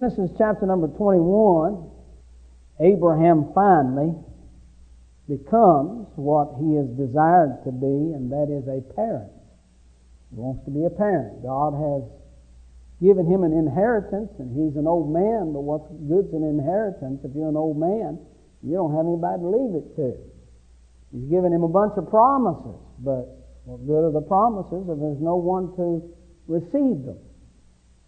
This is chapter number 21. Abraham finally becomes what he is desired to be, and that is a parent. He wants to be a parent. God has given him an inheritance, and he's an old man, but what good's an inheritance if you're an old man? You don't have anybody to leave it to. He's given him a bunch of promises, but what good are the promises if there's no one to receive them?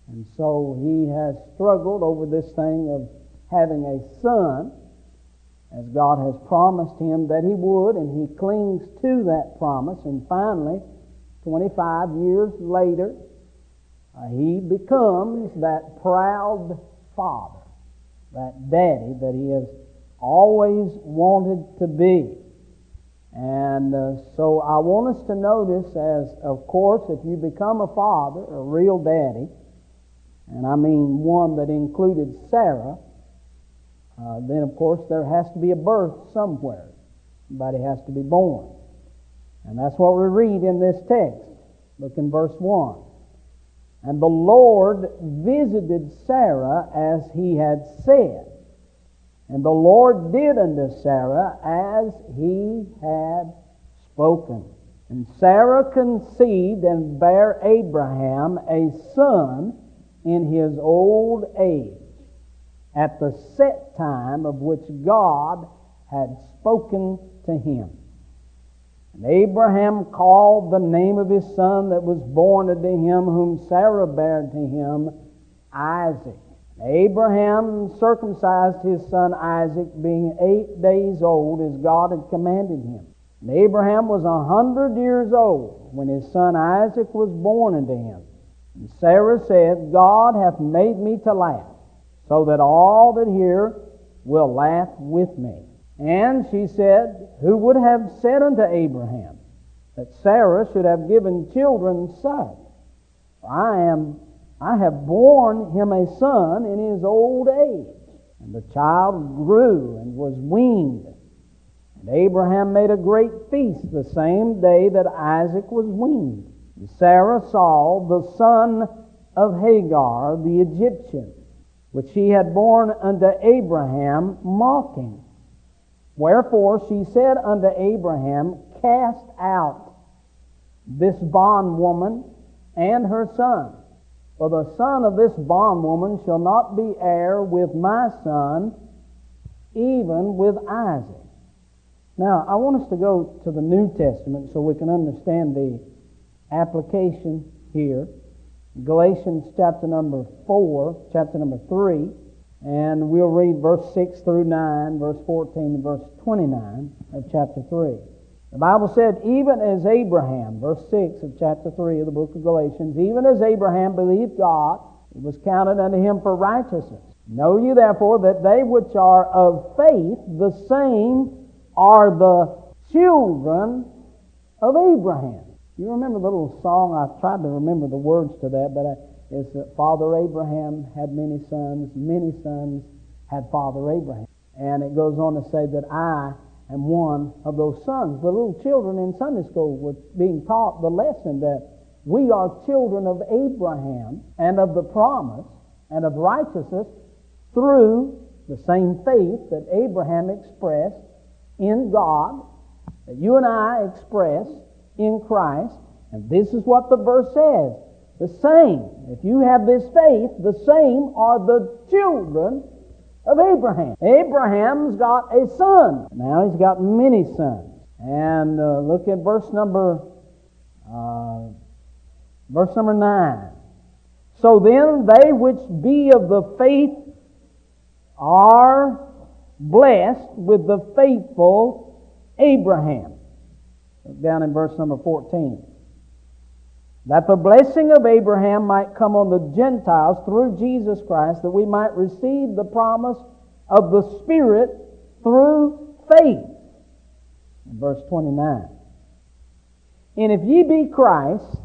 And so he has struggled over this thing of having a son, as God has promised him that he would, and he clings to that promise. And finally, 25 years later, uh, he becomes that proud father, that daddy that he has always wanted to be. And uh, so I want us to notice, as of course, if you become a father, a real daddy, and I mean one that included Sarah, uh, then of course there has to be a birth somewhere. Somebody has to be born. And that's what we read in this text. Look in verse 1. And the Lord visited Sarah as he had said. And the Lord did unto Sarah as he had spoken. And Sarah conceived and bare Abraham a son in his old age, at the set time of which God had spoken to him. And Abraham called the name of his son that was born unto him, whom Sarah bare to him, Isaac. Abraham circumcised his son Isaac, being eight days old, as God had commanded him. And Abraham was a hundred years old when his son Isaac was born unto him. And Sarah said, God hath made me to laugh, so that all that hear will laugh with me. And she said, Who would have said unto Abraham that Sarah should have given children such? I am I have borne him a son in his old age. And the child grew and was weaned. And Abraham made a great feast the same day that Isaac was weaned. Sarah saw the son of Hagar, the Egyptian, which she had borne unto Abraham, mocking. Wherefore she said unto Abraham, Cast out this bondwoman and her son. For the son of this bondwoman shall not be heir with my son, even with Isaac. Now, I want us to go to the New Testament so we can understand the application here. Galatians chapter number 4, chapter number 3, and we'll read verse 6 through 9, verse 14, and verse 29 of chapter 3. The Bible said, even as Abraham, verse 6 of chapter 3 of the book of Galatians, even as Abraham believed God, it was counted unto him for righteousness. Know ye therefore that they which are of faith, the same are the children of Abraham. You remember the little song? I tried to remember the words to that, but it's that Father Abraham had many sons, many sons had Father Abraham. And it goes on to say that I am one of those sons. The little children in Sunday school were being taught the lesson that we are children of Abraham and of the promise and of righteousness through the same faith that Abraham expressed in God, that you and I express in Christ. And this is what the verse says. The same. If you have this faith, the same are the children of Abraham. Abraham's got a son. Now he's got many sons. And uh, look at verse number uh, verse number nine. So then they which be of the faith are blessed with the faithful Abraham. Look down in verse number 14 that the blessing of Abraham might come on the Gentiles through Jesus Christ, that we might receive the promise of the Spirit through faith. verse 29. And if ye be Christ,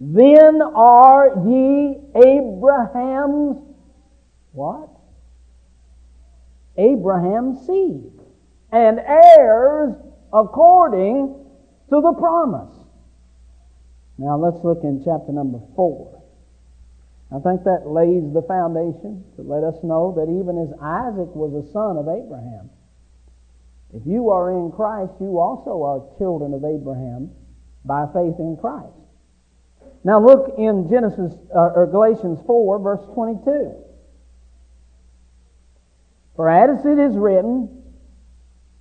then are ye Abraham's what? Abraham's seed, and heirs according to the promise. Now let's look in chapter number 4. I think that lays the foundation to let us know that even as Isaac was a son of Abraham, if you are in Christ, you also are children of Abraham by faith in Christ. Now look in Genesis uh, or Galatians 4 verse 22. For as it is written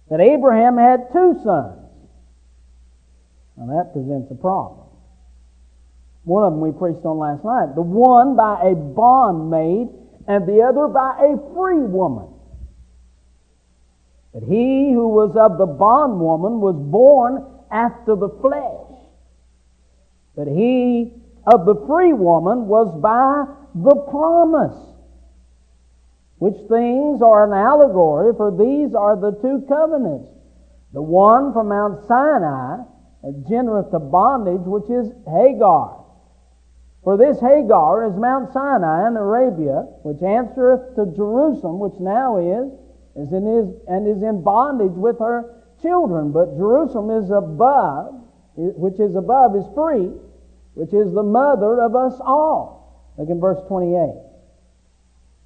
that Abraham had two sons. Now that presents a problem. One of them we preached on last night. The one by a bondmaid and the other by a free woman. But he who was of the bondwoman was born after the flesh. But he of the free woman was by the promise. Which things are an allegory, for these are the two covenants. The one from Mount Sinai, genereth to bondage, which is Hagar. For this Hagar is Mount Sinai in Arabia, which answereth to Jerusalem, which now is, is in his, and is in bondage with her children. But Jerusalem is above, which is above is free, which is the mother of us all. Look in verse 28.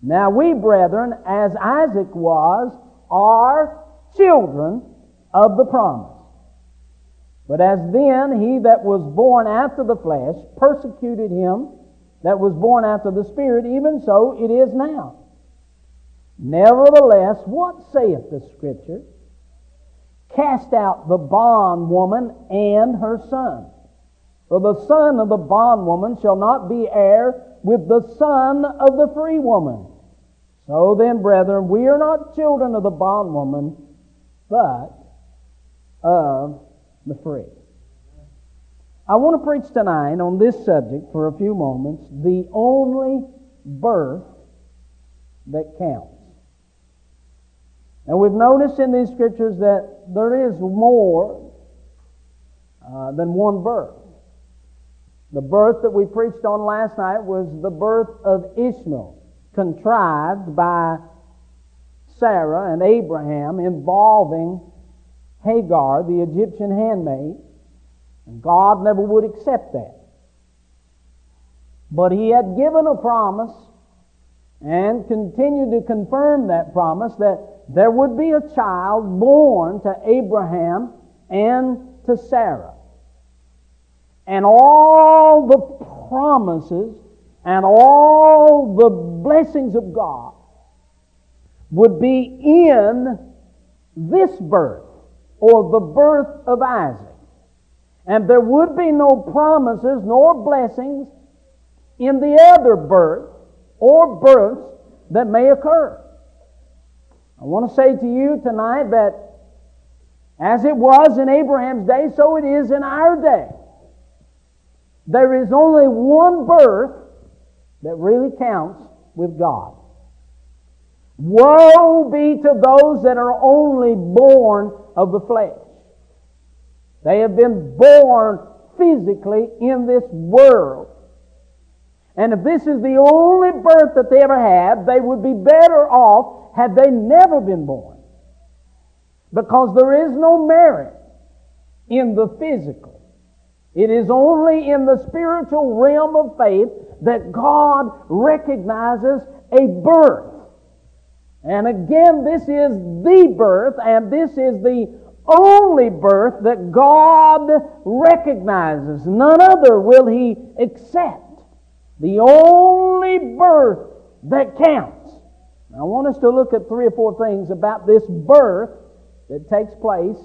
Now we, brethren, as Isaac was, are children of the promise. But as then he that was born after the flesh persecuted him that was born after the Spirit, even so it is now. Nevertheless, what saith the Scripture? Cast out the bondwoman and her son. For the son of the bondwoman shall not be heir with the son of the free woman. So then, brethren, we are not children of the bondwoman, but of the free. I want to preach tonight on this subject for a few moments the only birth that counts. And we've noticed in these scriptures that there is more uh, than one birth. The birth that we preached on last night was the birth of Ishmael, contrived by Sarah and Abraham involving Hagar, the Egyptian handmaid, and God never would accept that. But He had given a promise and continued to confirm that promise that there would be a child born to Abraham and to Sarah. And all the promises and all the blessings of God would be in this birth or the birth of Isaac. And there would be no promises nor blessings in the other birth or births that may occur. I want to say to you tonight that as it was in Abraham's day, so it is in our day. There is only one birth that really counts with God. Woe be to those that are only born of the flesh. They have been born physically in this world. And if this is the only birth that they ever had, they would be better off had they never been born. Because there is no merit in the physical. It is only in the spiritual realm of faith that God recognizes a birth. And again, this is the birth, and this is the only birth that God recognizes. None other will He accept. The only birth that counts. Now, I want us to look at three or four things about this birth that takes place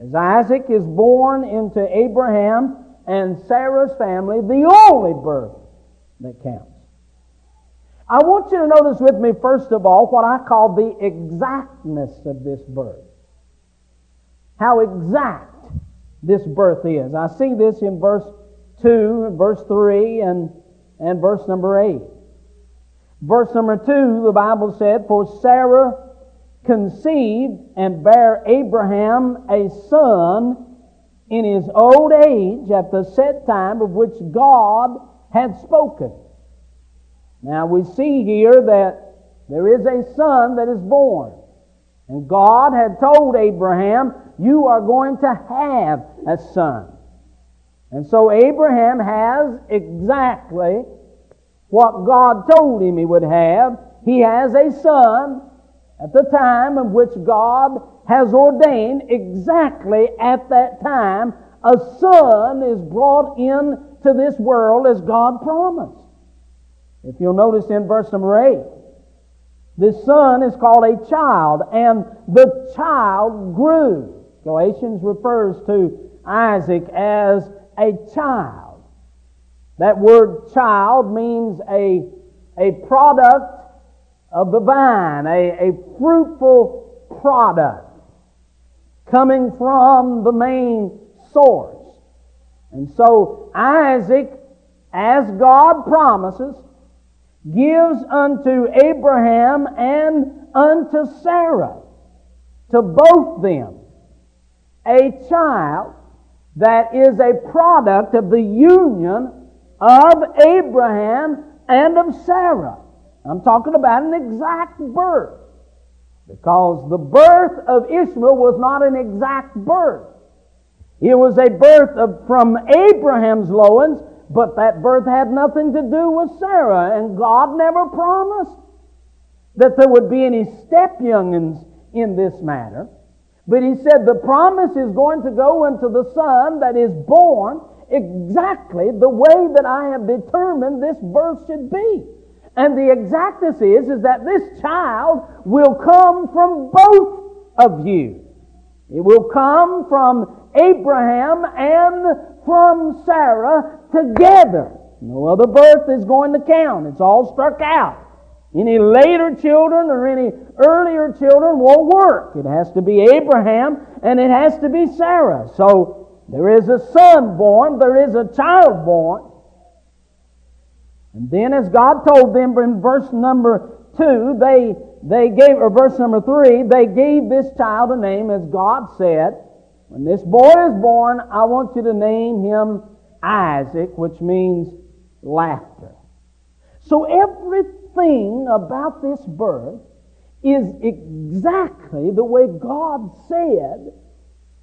as Isaac is born into Abraham and Sarah's family, the only birth that counts. I want you to notice with me, first of all, what I call the exactness of this birth. How exact this birth is. I see this in verse 2, verse 3, and, and verse number 8. Verse number 2, the Bible said, For Sarah conceived and bare Abraham a son in his old age at the set time of which God had spoken. Now we see here that there is a son that is born. And God had told Abraham, You are going to have a son. And so Abraham has exactly what God told him he would have. He has a son at the time in which God has ordained exactly at that time a son is brought into this world as God promised. If you'll notice in verse number 8, this son is called a child, and the child grew. Galatians refers to Isaac as a child. That word child means a, a product of the vine, a, a fruitful product coming from the main source. And so Isaac, as God promises, gives unto Abraham and unto Sarah, to both them, a child that is a product of the union of Abraham and of Sarah. I'm talking about an exact birth. Because the birth of Ishmael was not an exact birth. It was a birth of, from Abraham's loins, but that birth had nothing to do with Sarah, and God never promised that there would be any step youngins in this matter. But he said the promise is going to go into the son that is born exactly the way that I have determined this birth should be. And the exactness is, is that this child will come from both of you. It will come from Abraham and from Sarah together. No other birth is going to count. It's all struck out. Any later children or any earlier children won't work. It has to be Abraham and it has to be Sarah. So there is a son born, there is a child born. And then as God told them in verse number two, they, they gave, or verse number three, they gave this child a name as God said. When this boy is born, I want you to name him Isaac, which means laughter. So everything about this birth is exactly the way God said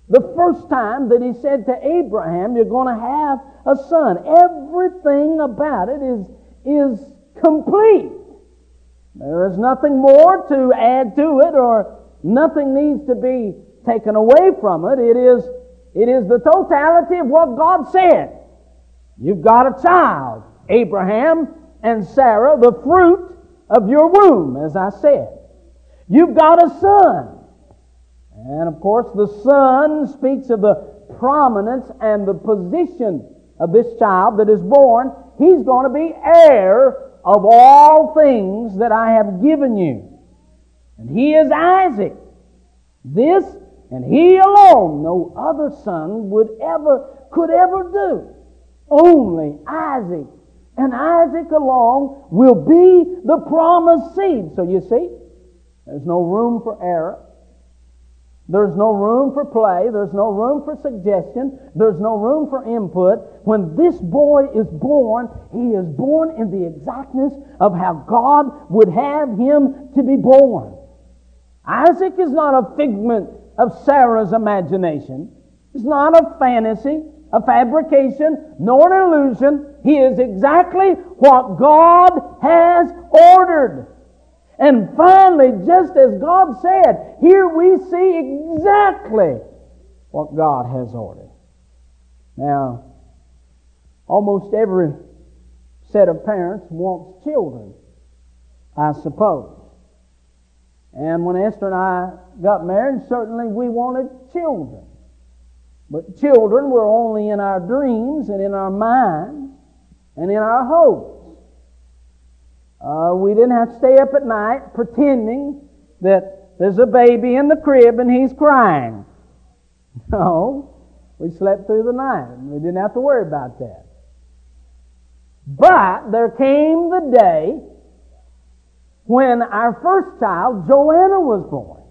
the first time that He said to Abraham, You're going to have a son. Everything about it is, is complete. There is nothing more to add to it or nothing needs to be taken away from it. It is, it is the totality of what God said. You've got a child, Abraham and Sarah, the fruit of your womb, as I said. You've got a son. And of course, the son speaks of the prominence and the position of this child that is born. He's going to be heir of all things that I have given you. And he is Isaac. This and he alone, no other son would ever, could ever do. Only Isaac. And Isaac alone will be the promised seed. So you see, there's no room for error. There's no room for play. There's no room for suggestion. There's no room for input. When this boy is born, he is born in the exactness of how God would have him to be born. Isaac is not a figment of Sarah's imagination. It's not a fantasy, a fabrication, nor an illusion. He is exactly what God has ordered. And finally, just as God said, here we see exactly what God has ordered. Now, almost every set of parents wants children, I suppose. And when Esther and I got married, certainly we wanted children. But children were only in our dreams and in our minds and in our hopes. Uh, we didn't have to stay up at night pretending that there's a baby in the crib and he's crying. No, we slept through the night. We didn't have to worry about that. But there came the day when our first child, Joanna, was born.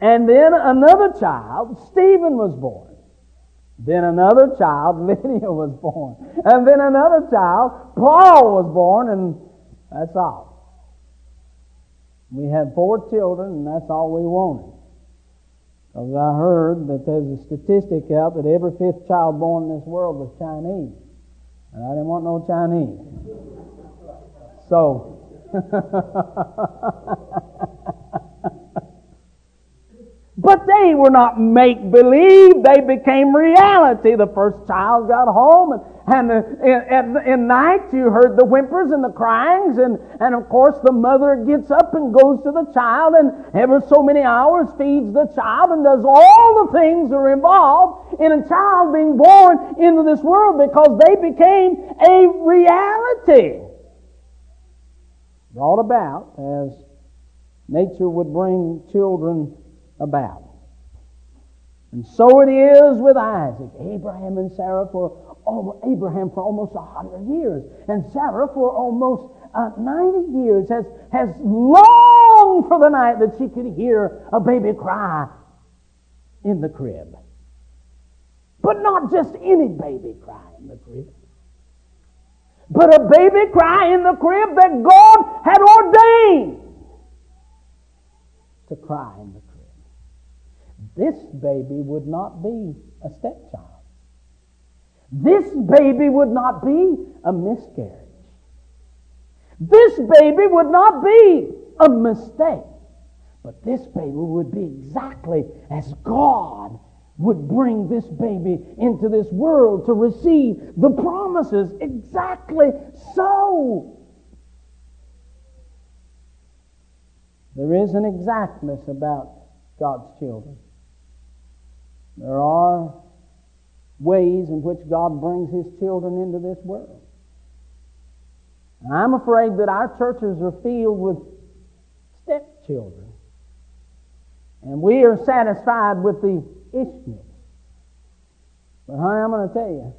And then another child, Stephen, was born. Then another child, Lydia, was born. And then another child, Paul, was born, and that's all. We had four children, and that's all we wanted. Because I heard that there's a statistic out that every fifth child born in this world was Chinese. And I didn't want no Chinese. So, But they were not make believe, they became reality. The first child got home, and, and in, night you heard the whimpers and the cryings, and, and of course the mother gets up and goes to the child, and ever so many hours feeds the child, and does all the things that are involved in a child being born into this world because they became a reality. Brought about as nature would bring children about. And so it is with Isaac. Abraham and Sarah for oh, Abraham for almost a hundred years, and Sarah for almost uh, ninety years has has longed for the night that she could hear a baby cry in the crib. But not just any baby cry in the crib, but a baby cry in the crib that God had ordained to cry in the crib. This baby would not be a stepchild. This baby would not be a miscarriage. This baby would not be a mistake. But this baby would be exactly as God would bring this baby into this world to receive the promises. Exactly so. There is an exactness about God's children. There are ways in which God brings His children into this world. And I'm afraid that our churches are filled with stepchildren. And we are satisfied with the Ishmaels. But honey, I'm going to tell you,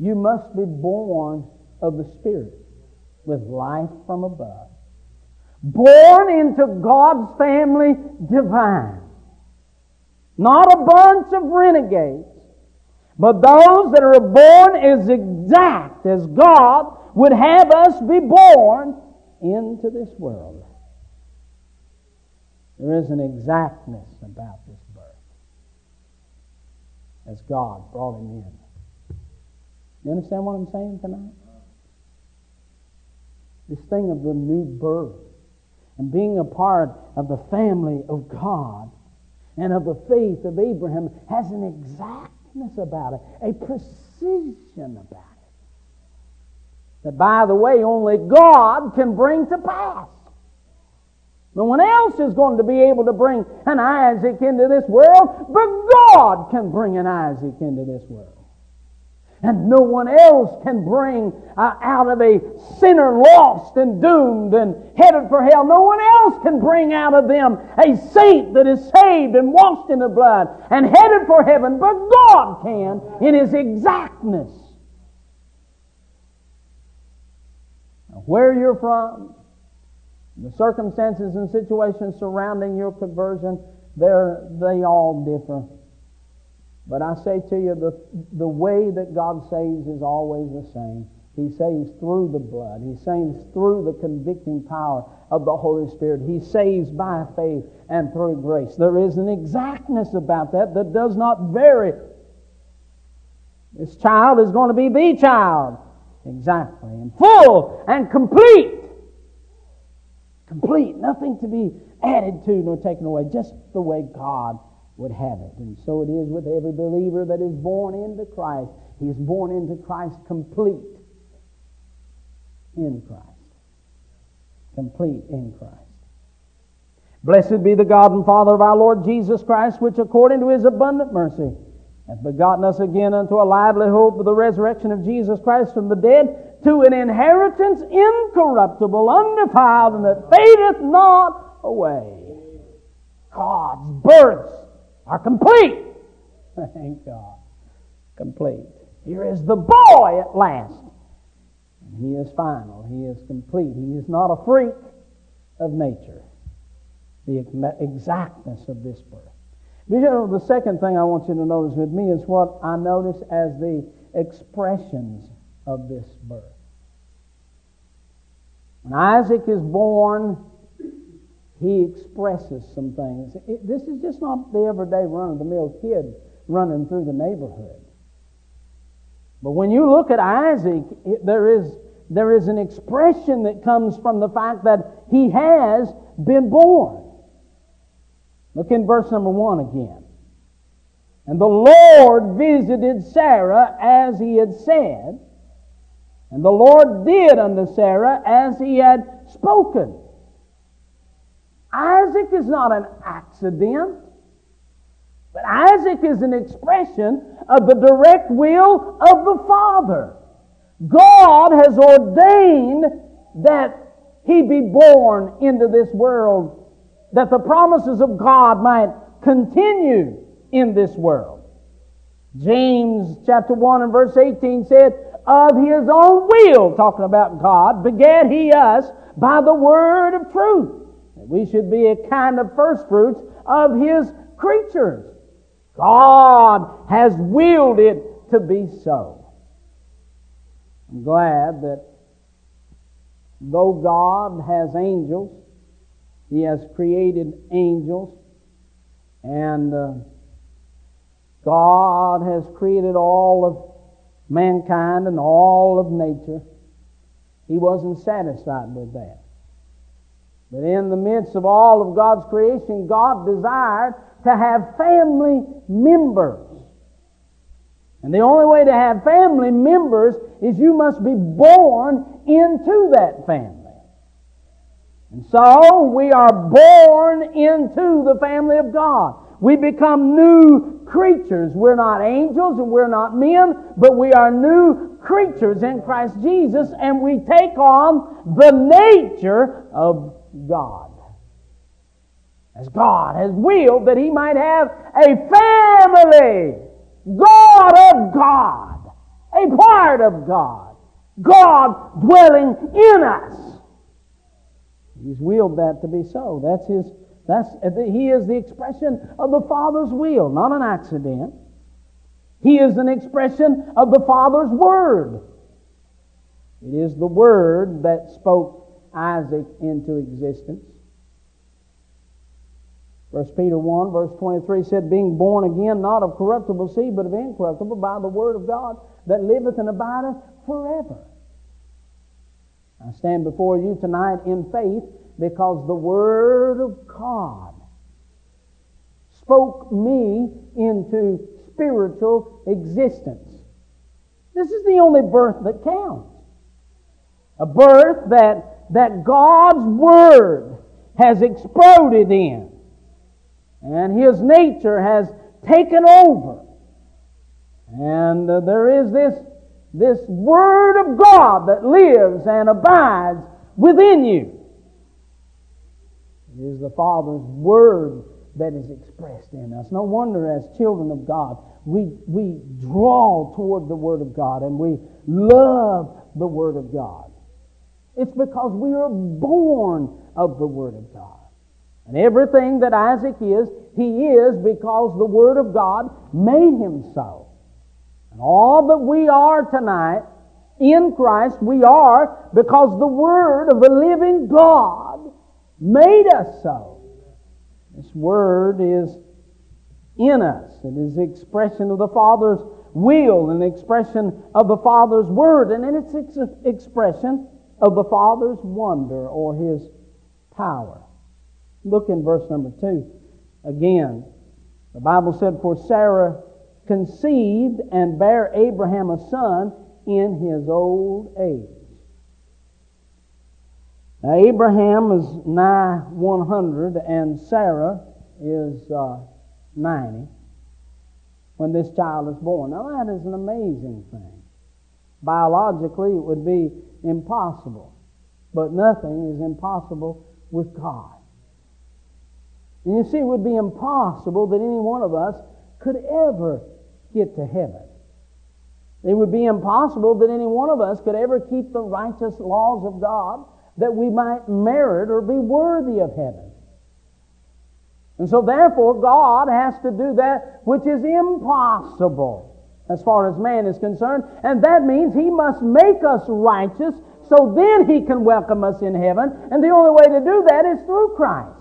you must be born of the Spirit with life from above. Born into God's family divine. Not a bunch of renegades, but those that are born as exact as God would have us be born into this world. There is an exactness about this birth as God brought him in. You understand what I'm saying tonight? This thing of the new birth and being a part of the family of God and of the faith of Abraham has an exactness about it, a precision about it. That, by the way, only God can bring to pass. No one else is going to be able to bring an Isaac into this world, but God can bring an Isaac into this world. And no one else can bring uh, out of a sinner lost and doomed and headed for hell. No one else can bring out of them a saint that is saved and washed in the blood and headed for heaven, but God can in His exactness. Now, where you're from, the circumstances and situations surrounding your conversion, they all differ. But I say to you, the, the way that God saves is always the same. He saves through the blood. He saves through the convicting power of the Holy Spirit. He saves by faith and through grace. There is an exactness about that that does not vary. This child is going to be the child. Exactly. And full and complete. Complete. Nothing to be added to nor taken away. Just the way God would have it. And so it is with every believer that is born into Christ. He is born into Christ complete in Christ. Complete in Christ. Blessed be the God and Father of our Lord Jesus Christ, which according to his abundant mercy hath begotten us again unto a lively hope of the resurrection of Jesus Christ from the dead, to an inheritance incorruptible, undefiled, and that fadeth not away. God's birth are complete. Thank God. Complete. Here is the boy at last. He is final. He is complete. He is not a freak of nature. The exactness of this birth. You know, the second thing I want you to notice with me is what I notice as the expressions of this birth. When Isaac is born, he expresses some things. It, this is just not the everyday run of the mill kid running through the neighborhood. But when you look at Isaac, it, there is there is an expression that comes from the fact that he has been born. Look in verse number one again. And the Lord visited Sarah as he had said, and the Lord did unto Sarah as he had spoken. Isaac is not an accident, but Isaac is an expression of the direct will of the Father. God has ordained that he be born into this world, that the promises of God might continue in this world. James chapter 1 and verse 18 said, Of his own will, talking about God, begat he us by the word of truth. We should be a kind of first fruits of his creatures. God has willed it to be so. I'm glad that though God has angels, He has created angels, and uh, God has created all of mankind and all of nature. He wasn't satisfied with that. But in the midst of all of God's creation, God desired to have family members. And the only way to have family members is you must be born into that family. And so we are born into the family of God. We become new creatures. We're not angels and we're not men, but we are new creatures in Christ Jesus and we take on the nature of God. As God has willed that He might have a family. God of God. A part of God. God dwelling in us. He's willed that to be so. That's His, that's, He is the expression of the Father's will, not an accident. He is an expression of the Father's Word. It is the Word that spoke Isaac into existence. 1 Peter 1, verse 23 said, Being born again, not of corruptible seed, but of incorruptible, by the word of God that liveth and abideth forever. I stand before you tonight in faith because the word of God spoke me into spiritual existence. This is the only birth that counts. A birth that, that God's Word has exploded in and his nature has taken over. And uh, there is this, this Word of God that lives and abides within you. It is the Father's Word that is expressed in us. No wonder, as children of God, we, we draw toward the Word of God and we love the Word of God. It's because we are born of the Word of God. And everything that Isaac is, he is because the Word of God made him so. And all that we are tonight in Christ, we are because the Word of the living God made us so. This Word is in us. It is the expression of the Father's will and expression of the Father's Word. And in it's an expression of the Father's wonder or His power. Look in verse number 2 again. The Bible said, For Sarah conceived and bare Abraham a son in his old age. Now, Abraham is nigh 100 and Sarah is uh, 90 when this child is born. Now, that is an amazing thing. Biologically, it would be impossible, but nothing is impossible with God. And you see, it would be impossible that any one of us could ever get to heaven. It would be impossible that any one of us could ever keep the righteous laws of God that we might merit or be worthy of heaven. And so, therefore, God has to do that which is impossible as far as man is concerned. And that means He must make us righteous so then He can welcome us in heaven. And the only way to do that is through Christ.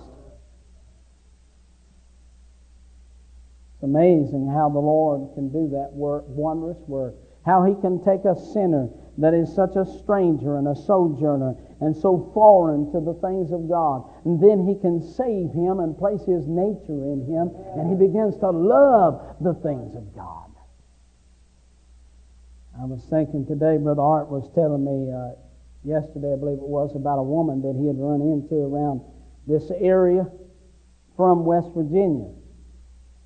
It's amazing how the Lord can do that work, wondrous work. How He can take a sinner that is such a stranger and a sojourner and so foreign to the things of God. And then he can save him and place his nature in him, and he begins to love the things of God. I was thinking today, Brother Art was telling me uh, yesterday, I believe it was, about a woman that he had run into around this area from West Virginia.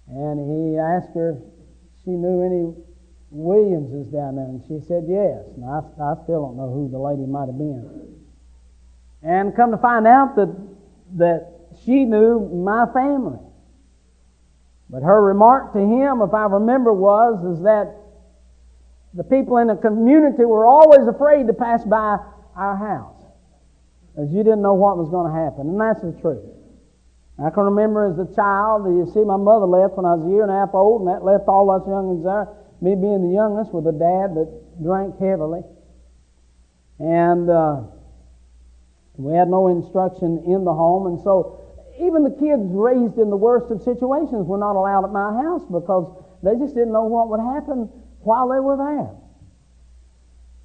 And he asked her she knew any Williamses down there, and she said yes. And I, I still don't know who the lady might have been. And come to find out that that she knew my family. But her remark to him, if I remember, was is that the people in the community were always afraid to pass by our house. As you didn't know what was going to happen. And that's the truth. I can remember as a child, you see, my mother left when I was a year and a half old, and that left all us youngins there. Me being the youngest with a dad that drank heavily. And uh, we had no instruction in the home. And so even the kids raised in the worst of situations were not allowed at my house because they just didn't know what would happen while they were there.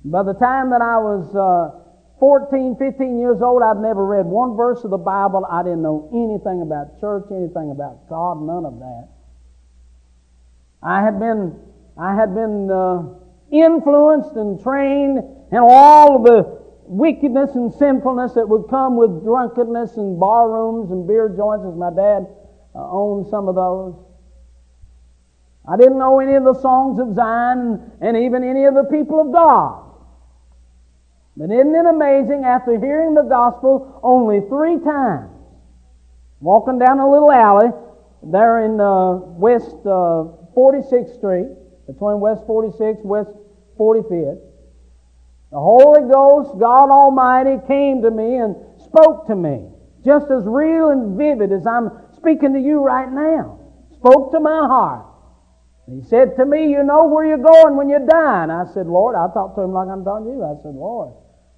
By the time that I was uh, 14, 15 years old, I'd never read one verse of the Bible. I didn't know anything about church, anything about God, none of that. I had been, I had been uh, influenced and trained in all of the wickedness and sinfulness that would come with drunkenness and bar rooms and beer joints, as my dad uh, owned some of those. I didn't know any of the songs of Zion and even any of the people of God. But isn't it amazing after hearing the gospel only three times, walking down a little alley there in uh, West uh, 46th Street, between West 46th West 45th, the Holy Ghost, God Almighty, came to me and spoke to me, just as real and vivid as I'm speaking to you right now. Spoke to my heart. He said to me, You know where you're going when you die. And I said, Lord, I talked to him like I'm talking to you. I said, Lord,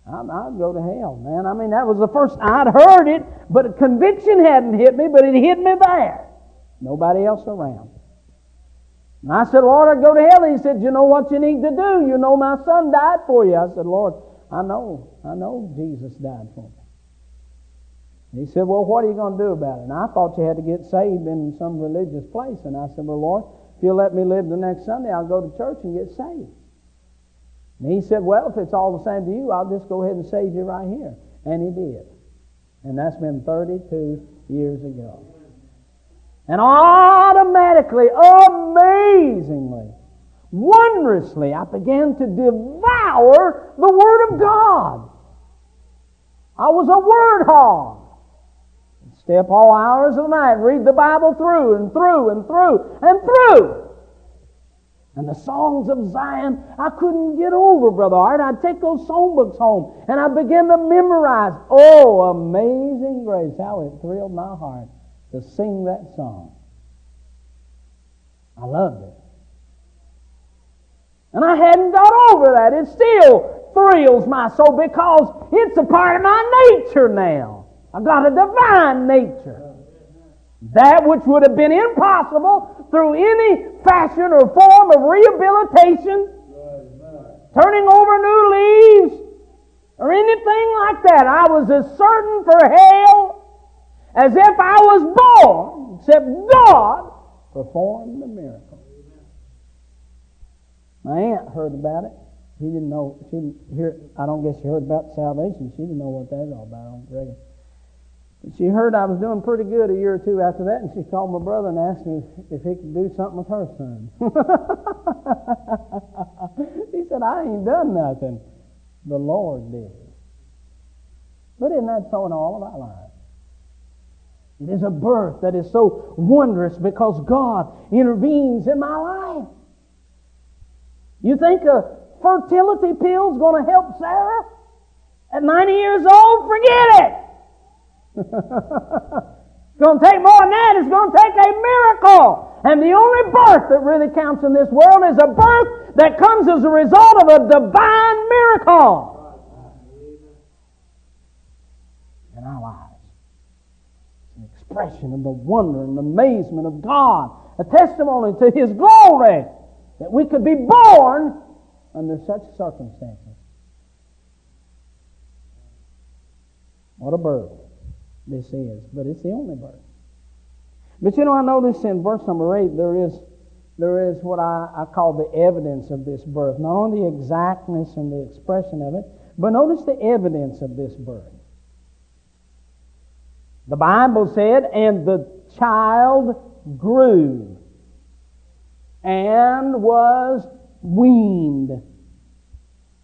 I'd go to hell, man. I mean, that was the first I'd heard it, but conviction hadn't hit me, but it hit me there. Nobody else around. And I said, Lord, I'd go to hell. And he said, You know what you need to do? You know my son died for you. I said, Lord, I know. I know Jesus died for me. And he said, Well, what are you going to do about it? And I thought you had to get saved in some religious place. And I said, Well, Lord, if you'll let me live the next Sunday, I'll go to church and get saved. And he said, Well, if it's all the same to you, I'll just go ahead and save you right here. And he did. And that's been 32 years ago. And automatically, amazingly, wondrously, I began to devour the Word of God. I was a word hog. Stay up all hours of the night, read the Bible through and through and through and through. And the songs of Zion, I couldn't get over, Brother Art. I'd take those songbooks home and I began to memorize. Oh, amazing grace, how it thrilled my heart to sing that song. I loved it. And I hadn't got over that. It still thrills my soul because it's a part of my nature now. I've got a divine nature. That which would have been impossible through any fashion or form of rehabilitation, turning over new leaves, or anything like that. I was as certain for hell as if I was born, except God performed the miracle. My aunt heard about it. She didn't know. She didn't hear. I don't guess she heard about salvation. She didn't know what that was all about. I don't. She heard I was doing pretty good a year or two after that, and she called my brother and asked me if he could do something with her son. he said, I ain't done nothing. The Lord did. But isn't that so in all of our lives? It is a birth that is so wondrous because God intervenes in my life. You think a fertility pill is going to help Sarah at 90 years old? Forget it it's going to take more than that. It's going to take a miracle. And the only birth that really counts in this world is a birth that comes as a result of a divine miracle in our lives. It's an expression of the wonder and amazement of God, a testimony to His glory that we could be born under such circumstances. What a birth this is, but it's the only bird. But you know, I notice in verse number 8 there is, there is what I, I call the evidence of this birth. Not only the exactness and the expression of it, but notice the evidence of this birth. The Bible said, and the child grew and was weaned.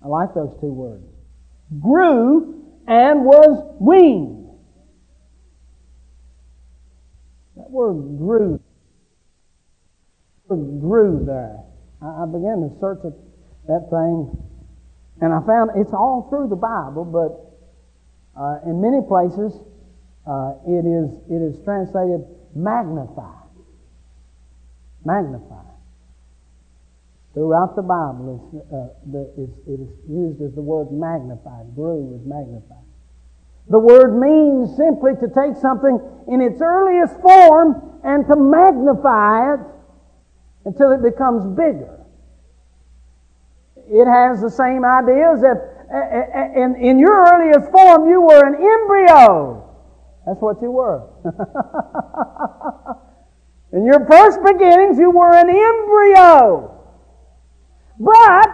I like those two words. Grew and was weaned. That word grew. Grew there. I began to search that thing, and I found it's all through the Bible, but uh, in many places uh, it is it is translated magnify. Magnify. Throughout the Bible, it's, uh, the, it's, it is used as the word magnified. Grew is magnified. The word means simply to take something in its earliest form and to magnify it until it becomes bigger. It has the same idea as if in, in your earliest form you were an embryo. That's what you were. in your first beginnings you were an embryo. But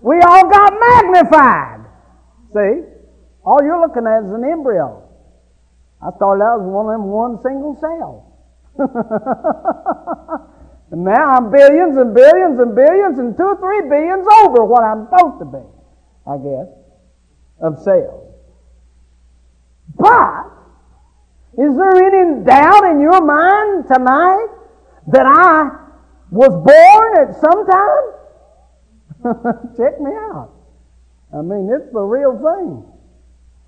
we all got magnified. See? All you're looking at is an embryo. I started out as one of them one single cell. and now I'm billions and billions and billions and two or three billions over what I'm supposed to be, I guess, of cells. But, is there any doubt in your mind tonight that I was born at some time? Check me out. I mean, it's the real thing.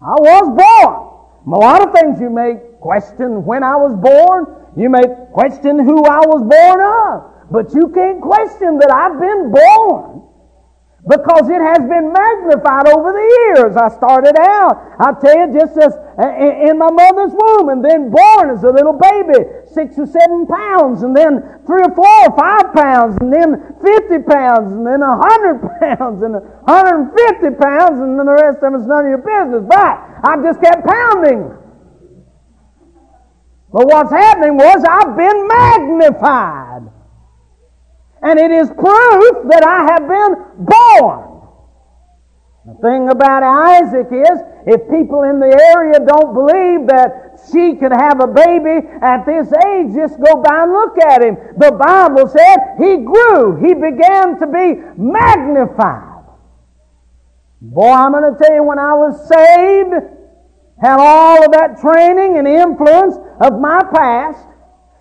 I was born. A lot of things you may question when I was born. You may question who I was born of. But you can't question that I've been born because it has been magnified over the years. I started out, I tell you, just as uh, in my mother's womb, and then born as a little baby, six or seven pounds, and then three or four or five pounds, and then fifty pounds, and then a hundred pounds, and a hundred and fifty pounds, and then the rest of it's none of your business. But I just kept pounding. But what's happening was I've been magnified. And it is proof that I have been born. The thing about Isaac is, if people in the area don't believe that she could have a baby at this age, just go by and look at him. The Bible said he grew. He began to be magnified. Boy, I'm going to tell you, when I was saved, had all of that training and influence of my past,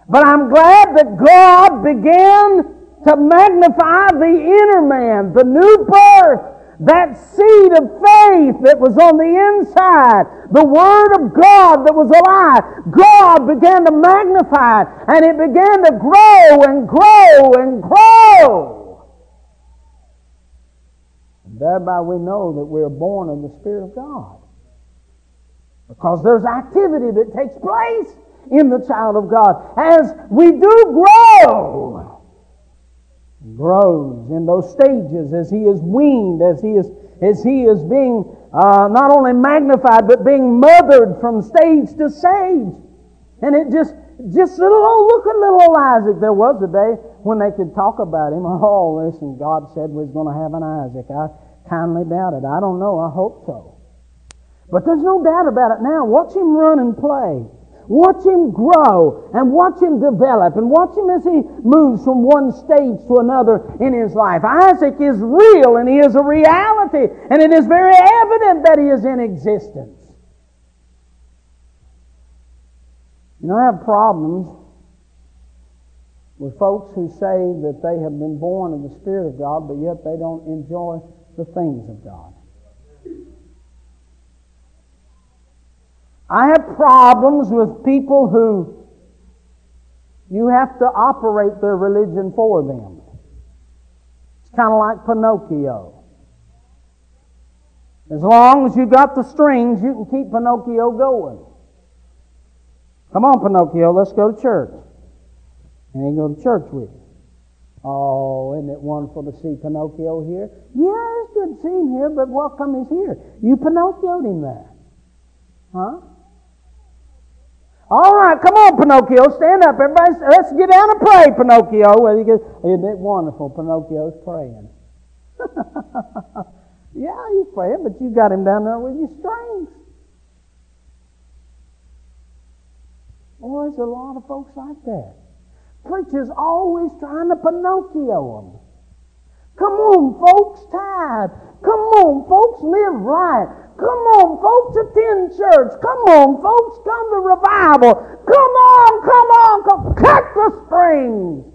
but I'm glad that God began to magnify the inner man, the new birth, that seed of faith that was on the inside, the Word of God that was alive, God began to magnify it, and it began to grow and grow and grow. And thereby we know that we're born of the Spirit of God. Because there's activity that takes place in the child of God as we do grow grows in those stages as he is weaned, as he is, as he is being uh, not only magnified, but being mothered from stage to stage. And it just, just little, oh, look at little Isaac. There was a day when they could talk about him. Oh, listen, God said we was going to have an Isaac. I kindly doubt it. I don't know. I hope so. But there's no doubt about it now. Watch him run and play. Watch him grow and watch him develop and watch him as he moves from one stage to another in his life. Isaac is real and he is a reality and it is very evident that he is in existence. You know, I have problems with folks who say that they have been born of the Spirit of God, but yet they don't enjoy the things of God. I have problems with people who you have to operate their religion for them. It's kind of like Pinocchio. As long as you got the strings, you can keep Pinocchio going. Come on, Pinocchio, let's go to church. And he go to church with you. Oh, isn't it wonderful to see Pinocchio here? Yeah, it's good to see him here, but welcome come he's here? You Pinocchioed him there. Huh? All right, come on, Pinocchio, stand up. Everybody, let's get down and pray, Pinocchio. Well, goes, Isn't it wonderful? Pinocchio's praying. yeah, he's praying, but you got him down there with your strings. Boy, there's a lot of folks like that. Preachers always trying to Pinocchio them. Come on, folks, tithe. Come on, folks, live right. Come on, folks, attend church. Come on, folks, come to revival. Come on, come on, come. Cut the strings.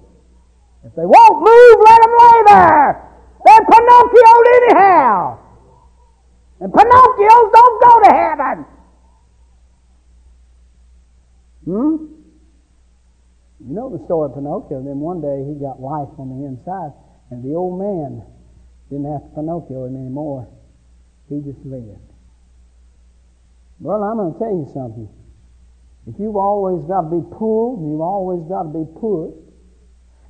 If they won't move, let them lay there. They're Pinocchioed anyhow. And Pinocchios don't go to heaven. Hmm? You know the story of Pinocchio. Then one day he got life on the inside, and the old man didn't have to Pinocchio him anymore. He just lived. Well, I'm going to tell you something. If you've always got to be pulled, and you've always got to be pushed,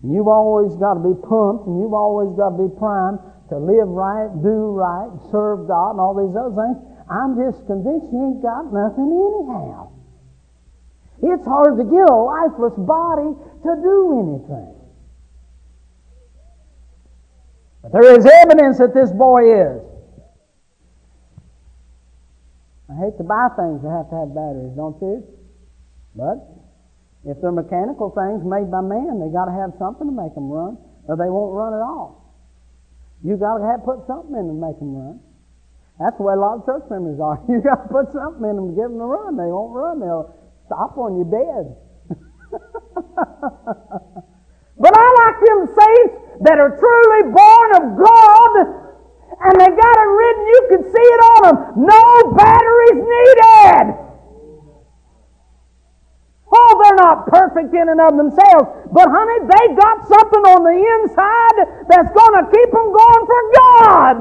and you've always got to be pumped, and you've always got to be primed to live right, do right, serve God, and all these other things, I'm just convinced you ain't got nothing anyhow. It's hard to get a lifeless body to do anything. But there is evidence that this boy is. I hate to buy things that have to have batteries, don't you? But if they're mechanical things made by man, they got to have something to make them run, or they won't run at all. You got to have put something in them to make them run. That's the way a lot of church members are. You got to put something in them to give them a run. They won't run. They'll stop on your bed. but I like them saints that are truly born of God and they got it written, you can see it on them. No batteries needed. Oh, they're not perfect in and of themselves, but honey, they got something on the inside that's going to keep them going for God.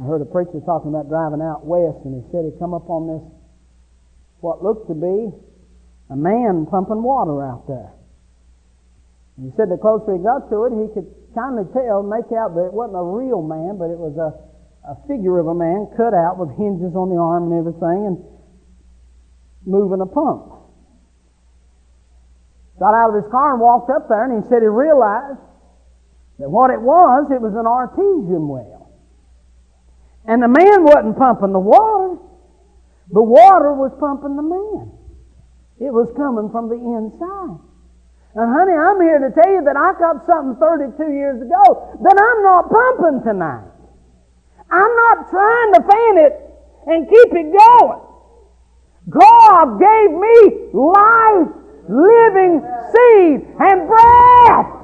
I heard a preacher talking about driving out west, and he said he come up on this, what looked to be a man pumping water out there. And he said the closer he got to it, he could kindly tell, make out that it wasn't a real man, but it was a, a figure of a man cut out with hinges on the arm and everything and moving a pump. Got out of his car and walked up there and he said he realized that what it was, it was an artesian well. And the man wasn't pumping the water. The water was pumping the man. It was coming from the inside. And honey, I'm here to tell you that I got something 32 years ago that I'm not pumping tonight. I'm not trying to fan it and keep it going. God gave me life, living seed, and breath.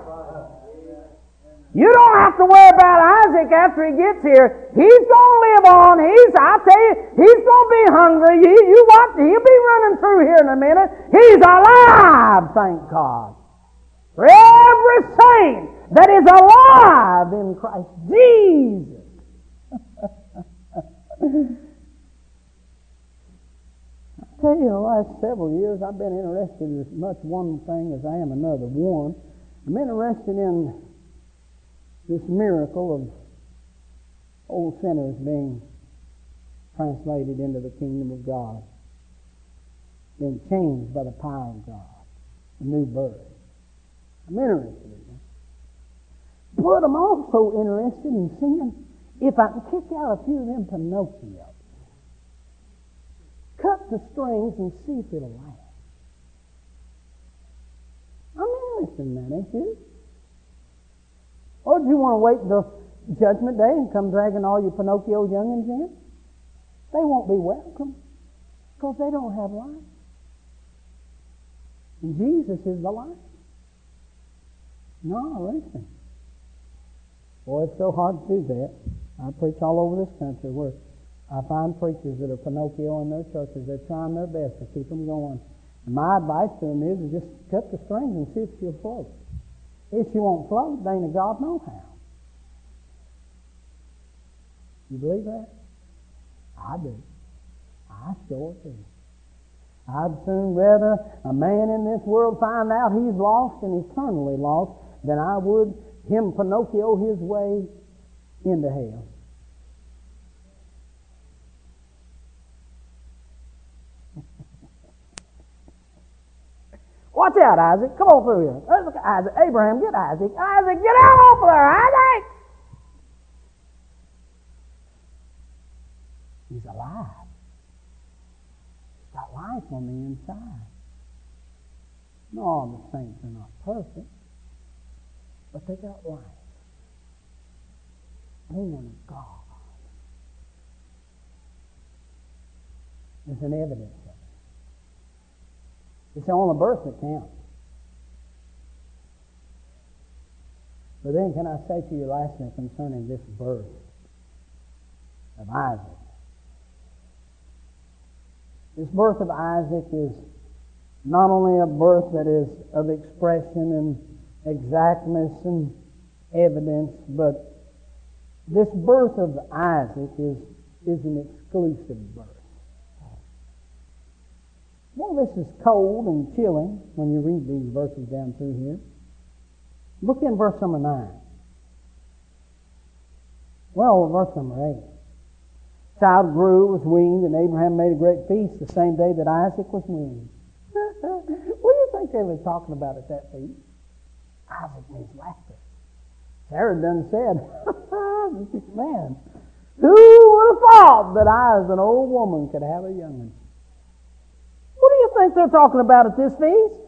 You don't have to worry about Isaac after he gets here. He's going to live on. He's, I tell you, he's going to be hungry. You, you watch, he'll be running through here in a minute. He's alive, thank God. For every saint that is alive in Christ Jesus. I tell you, the last several years I've been interested in as much one thing as I am another. One, I'm interested in this miracle of old sinners being translated into the kingdom of God, being changed by the power of God, a new birth. I'm interested in that. But I'm also interested in seeing if I can kick out a few of them Pinocchios. Cut the strings and see if it'll last. I'm interested in that, ain't you? Or do you want to wait until Judgment Day and come dragging all your Pinocchio youngins in? They won't be welcome because they don't have life. And Jesus is the life. No, listen. Boy, it's so hard to do that. I preach all over this country where I find preachers that are Pinocchio in their churches. They're trying their best to keep them going. And my advice to them is just cut the strings and see if she'll float. If she won't float, then ain't a God know how. You believe that? I do. I sure do. I'd soon rather a man in this world find out he's lost and eternally lost than I would him Pinocchio his way into hell. Watch out, Isaac. Come on through here. Look at Isaac. Abraham, get Isaac. Isaac, get out of there, Isaac! He's alive. He's got life on the inside. No, all the saints are not perfect, but they got life. Born of God. There's an evidence of the only birth that counts. But then, can I say to you lastly concerning this birth of Isaac? This birth of Isaac is not only a birth that is of expression and exactness and evidence, but this birth of Isaac is, is an exclusive birth. Well, this is cold and chilling when you read these verses down through here. Look in verse number 9. Well, verse number 8. Child grew, was weaned, and Abraham made a great feast the same day that Isaac was weaned. what do you think they were talking about at that feast? Isaac means laughter. Sarah done said, man, who would have thought that I, as an old woman, could have a young one? What do you think they're talking about at this feast?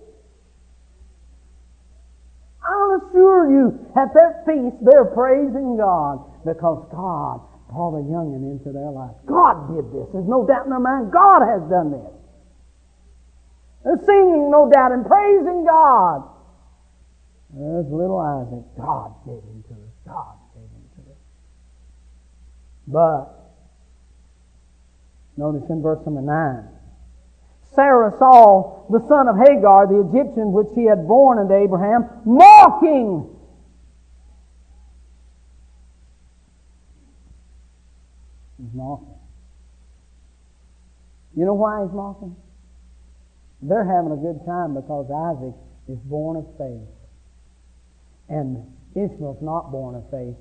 I'll assure you, at that feast, they're praising God because God brought a youngin into their life. God did this. There's no doubt in their mind. God has done this. They're singing, no doubt, and praising God. There's little Isaac. God gave him to us. God gave him to us. But, notice in verse number 9, Sarah saw the son of Hagar, the Egyptian, which he had born unto Abraham, mocking. He's mocking. You know why he's mocking? They're having a good time because Isaac is born of faith. And Ishmael's not born of faith.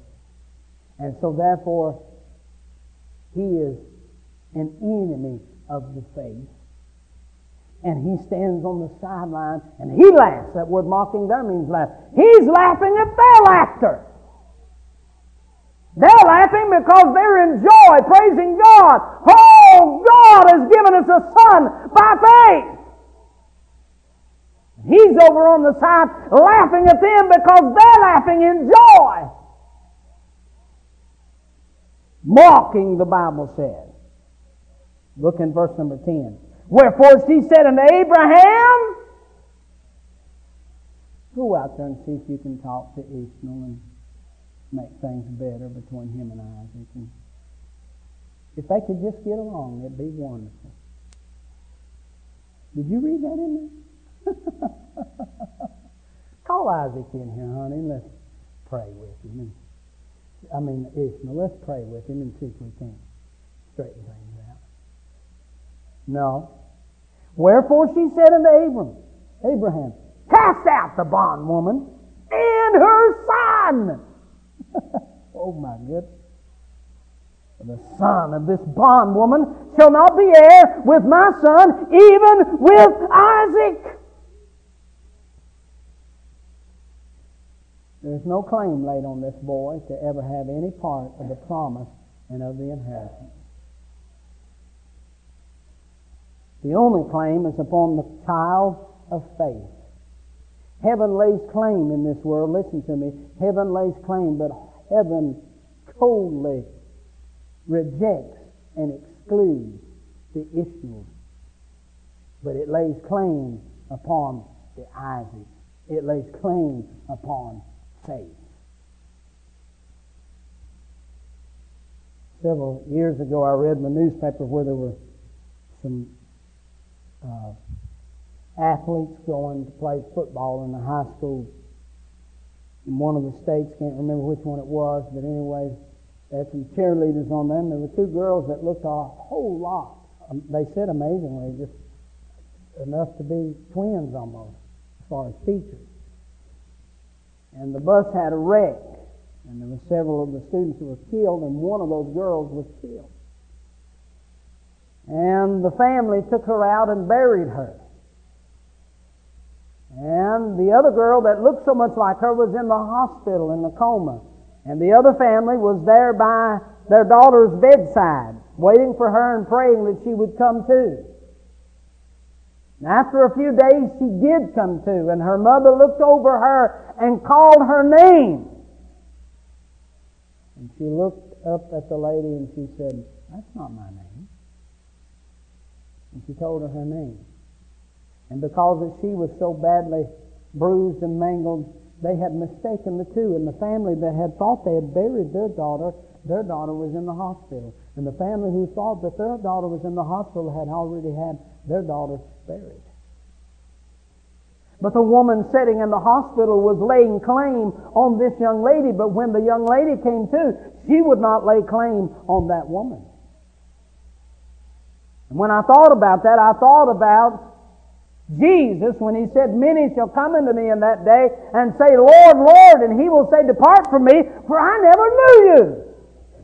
And so therefore, he is an enemy of the faith and he stands on the sideline and he laughs. That word mocking there means laugh. He's laughing at their laughter. They're laughing because they're in joy, praising God. Oh, God has given us a son by faith. He's over on the side laughing at them because they're laughing in joy. Mocking, the Bible says. Look in verse number 10. Wherefore she said unto Abraham, Go out there and see if you can talk to Ishmael and make things better between him and Isaac. And if they could just get along, it'd be wonderful. Did you read that in there? Call Isaac in here, honey, and let's pray with him. And, I mean, Ishmael, let's pray with him and see if we can straighten things. No. Wherefore she said unto Abram, Abraham, cast out the bondwoman and her son. oh my goodness. The son of this bondwoman shall not be heir with my son, even with Isaac. There's no claim laid on this boy to ever have any part of the promise and of the inheritance. The only claim is upon the child of faith. Heaven lays claim in this world. Listen to me. Heaven lays claim, but heaven coldly rejects and excludes the Ishmael. But it lays claim upon the Isaac. It lays claim upon faith. Several years ago, I read in the newspaper where there were some uh, athletes going to play football in the high school in one of the states. Can't remember which one it was, but anyway, had some cheerleaders on them. There were two girls that looked a whole lot. Um, they said amazingly, just enough to be twins almost, as far as features. And the bus had a wreck, and there were several of the students who were killed, and one of those girls was killed. And the family took her out and buried her. And the other girl that looked so much like her was in the hospital in a coma. And the other family was there by their daughter's bedside, waiting for her and praying that she would come to. And after a few days, she did come to, and her mother looked over her and called her name. And she looked up at the lady and she said, That's not my name. And she told her her name. And because that she was so badly bruised and mangled, they had mistaken the two. And the family that had thought they had buried their daughter, their daughter was in the hospital. And the family who thought that their daughter was in the hospital had already had their daughter buried. But the woman sitting in the hospital was laying claim on this young lady, but when the young lady came to, she would not lay claim on that woman. And when I thought about that, I thought about Jesus when he said, Many shall come unto me in that day and say, Lord, Lord, and he will say, Depart from me, for I never knew you.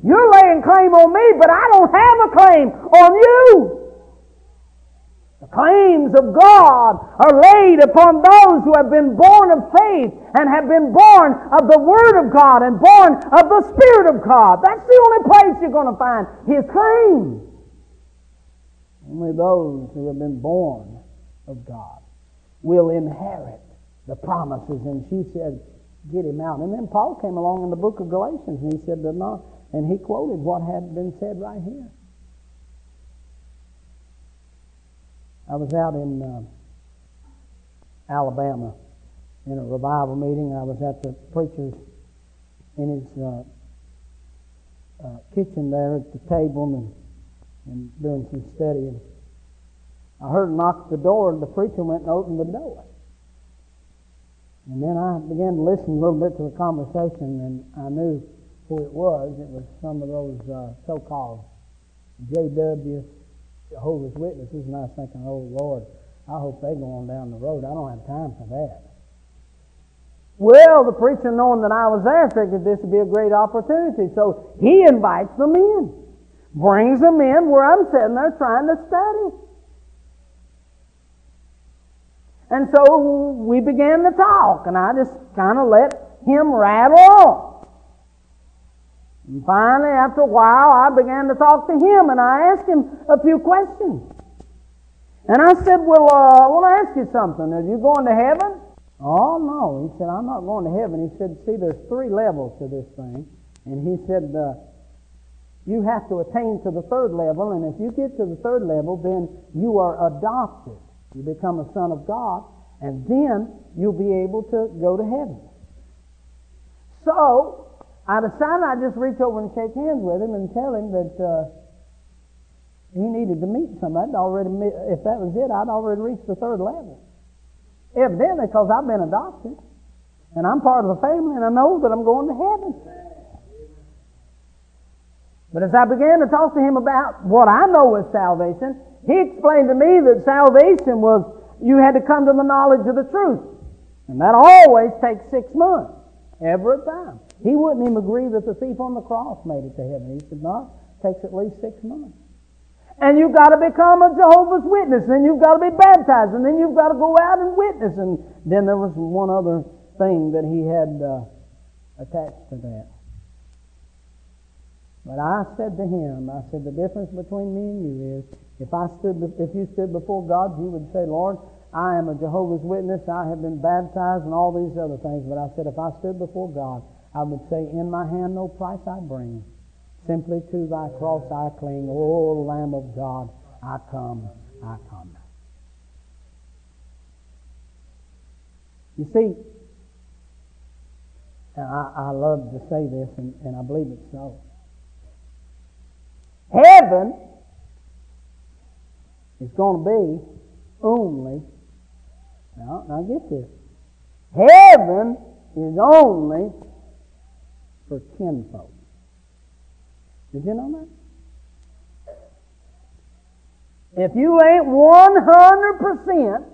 You're laying claim on me, but I don't have a claim on you. The claims of God are laid upon those who have been born of faith and have been born of the Word of God and born of the Spirit of God. That's the only place you're going to find His claims. Only those who have been born of God will inherit the promises. And she said, Get him out. And then Paul came along in the book of Galatians and he said, not, and he quoted what had been said right here. I was out in uh, Alabama in a revival meeting. I was at the preacher's in his uh, uh, kitchen there at the table and, and doing some studying. I heard a knock at the door, and the preacher went and opened the door. And then I began to listen a little bit to the conversation, and I knew who it was. It was some of those uh, so-called J.W. Jehovah's Witnesses, and I was thinking, oh Lord, I hope they go on down the road. I don't have time for that. Well, the preacher, knowing that I was there, figured this would be a great opportunity. So he invites them in, brings them in where I'm sitting there trying to study. And so we began to talk, and I just kind of let him rattle on. And finally, after a while, I began to talk to him and I asked him a few questions. And I said, Well, uh, I want to ask you something. Are you going to heaven? Oh, no. He said, I'm not going to heaven. He said, See, there's three levels to this thing. And he said, uh, You have to attain to the third level, and if you get to the third level, then you are adopted. You become a son of God, and then you'll be able to go to heaven. So, I decided I'd just reach over and shake hands with him and tell him that uh, he needed to meet somebody. I'd already, if that was it, I'd already reached the third level. Evidently, because I've been adopted, and I'm part of the family, and I know that I'm going to heaven. But as I began to talk to him about what I know is salvation, he explained to me that salvation was you had to come to the knowledge of the truth. And that always takes six months, every time. He wouldn't even agree that the thief on the cross made it to heaven. He said, no, it takes at least six months. And you've got to become a Jehovah's Witness, and you've got to be baptized, and then you've got to go out and witness. And then there was one other thing that he had uh, attached to that. But I said to him, I said, the difference between me and you is, if I stood, if you stood before God, you would say, Lord, I am a Jehovah's Witness. I have been baptized and all these other things. But I said, if I stood before God, I would say, In my hand no price I bring. Simply to thy cross I cling. O Lamb of God, I come, I come. You see, I, I love to say this, and, and I believe it's so. Heaven is going to be only, now, now get this. Heaven is only for kinfolk. Did you know that? If you ain't 100%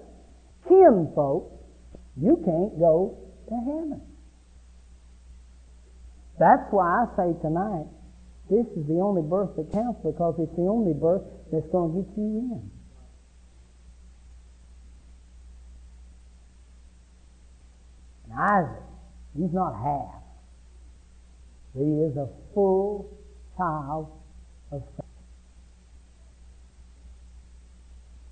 kinfolk, you can't go to heaven. That's why I say tonight, this is the only birth that counts because it's the only birth that's going to get you in. Isaac, he's not half. He is a full child of faith.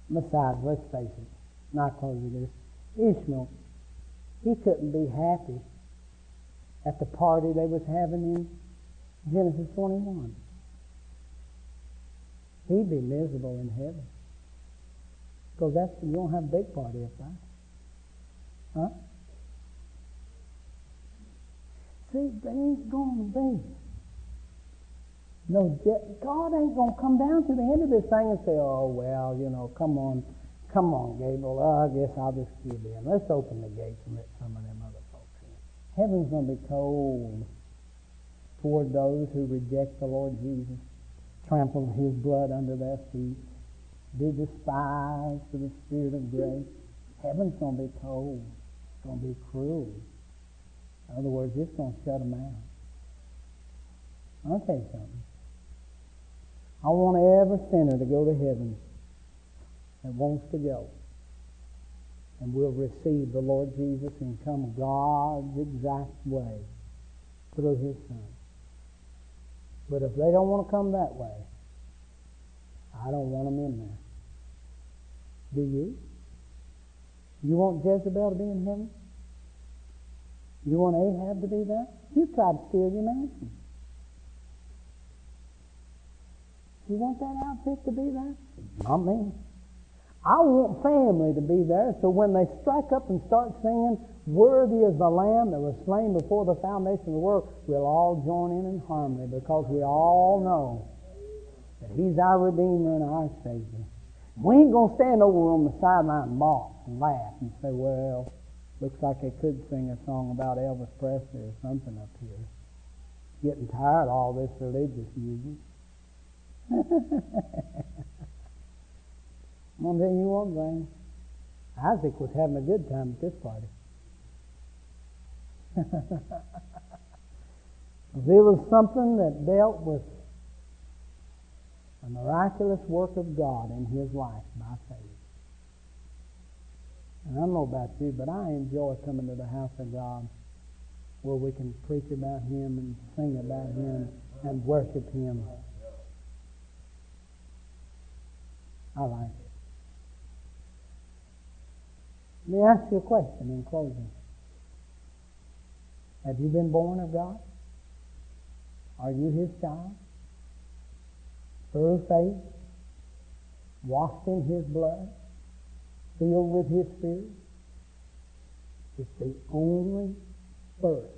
Besides, let's face it, not close with this. Ishmael, he couldn't be happy at the party they was having in Genesis 21. He'd be miserable in heaven. Because that's you don't have a big party up there. Huh? See, they ain't gonna be. No, God ain't gonna come down to the end of this thing and say, "Oh well, you know, come on, come on, Gabriel. I guess I'll just give in. Let's open the gates and let some of them other folks in." Heaven's gonna be cold toward those who reject the Lord Jesus, trample His blood under their feet, be despised for the Spirit of grace. Heaven's gonna be cold. It's gonna be cruel. In other words, it's going to shut them out. I'll tell you something. I want every sinner to go to heaven that wants to go. And will receive the Lord Jesus and come God's exact way through His Son. But if they don't want to come that way, I don't want them in there. Do you? You want Jezebel to be in heaven? You want Ahab to be there? You tried to steal your mansion. You want that outfit to be there? Not me. I want family to be there so when they strike up and start singing, Worthy is the Lamb that was slain before the foundation of the world, we'll all join in in harmony because we all know that He's our Redeemer and our Savior. We ain't going to stand over on the sideline and mock and laugh and say, well, Looks like they could sing a song about Elvis Presley or something up here. Getting tired of all this religious music. I'm going to tell you one thing. Isaac was having a good time at this party. there was something that dealt with a miraculous work of God in his life by faith. And I don't know about you, but I enjoy coming to the house of God where we can preach about Him and sing about Him and worship Him. I like it. Let me ask you a question in closing. Have you been born of God? Are you His child? Through faith? Washed in His blood? filled with His Spirit is the only birth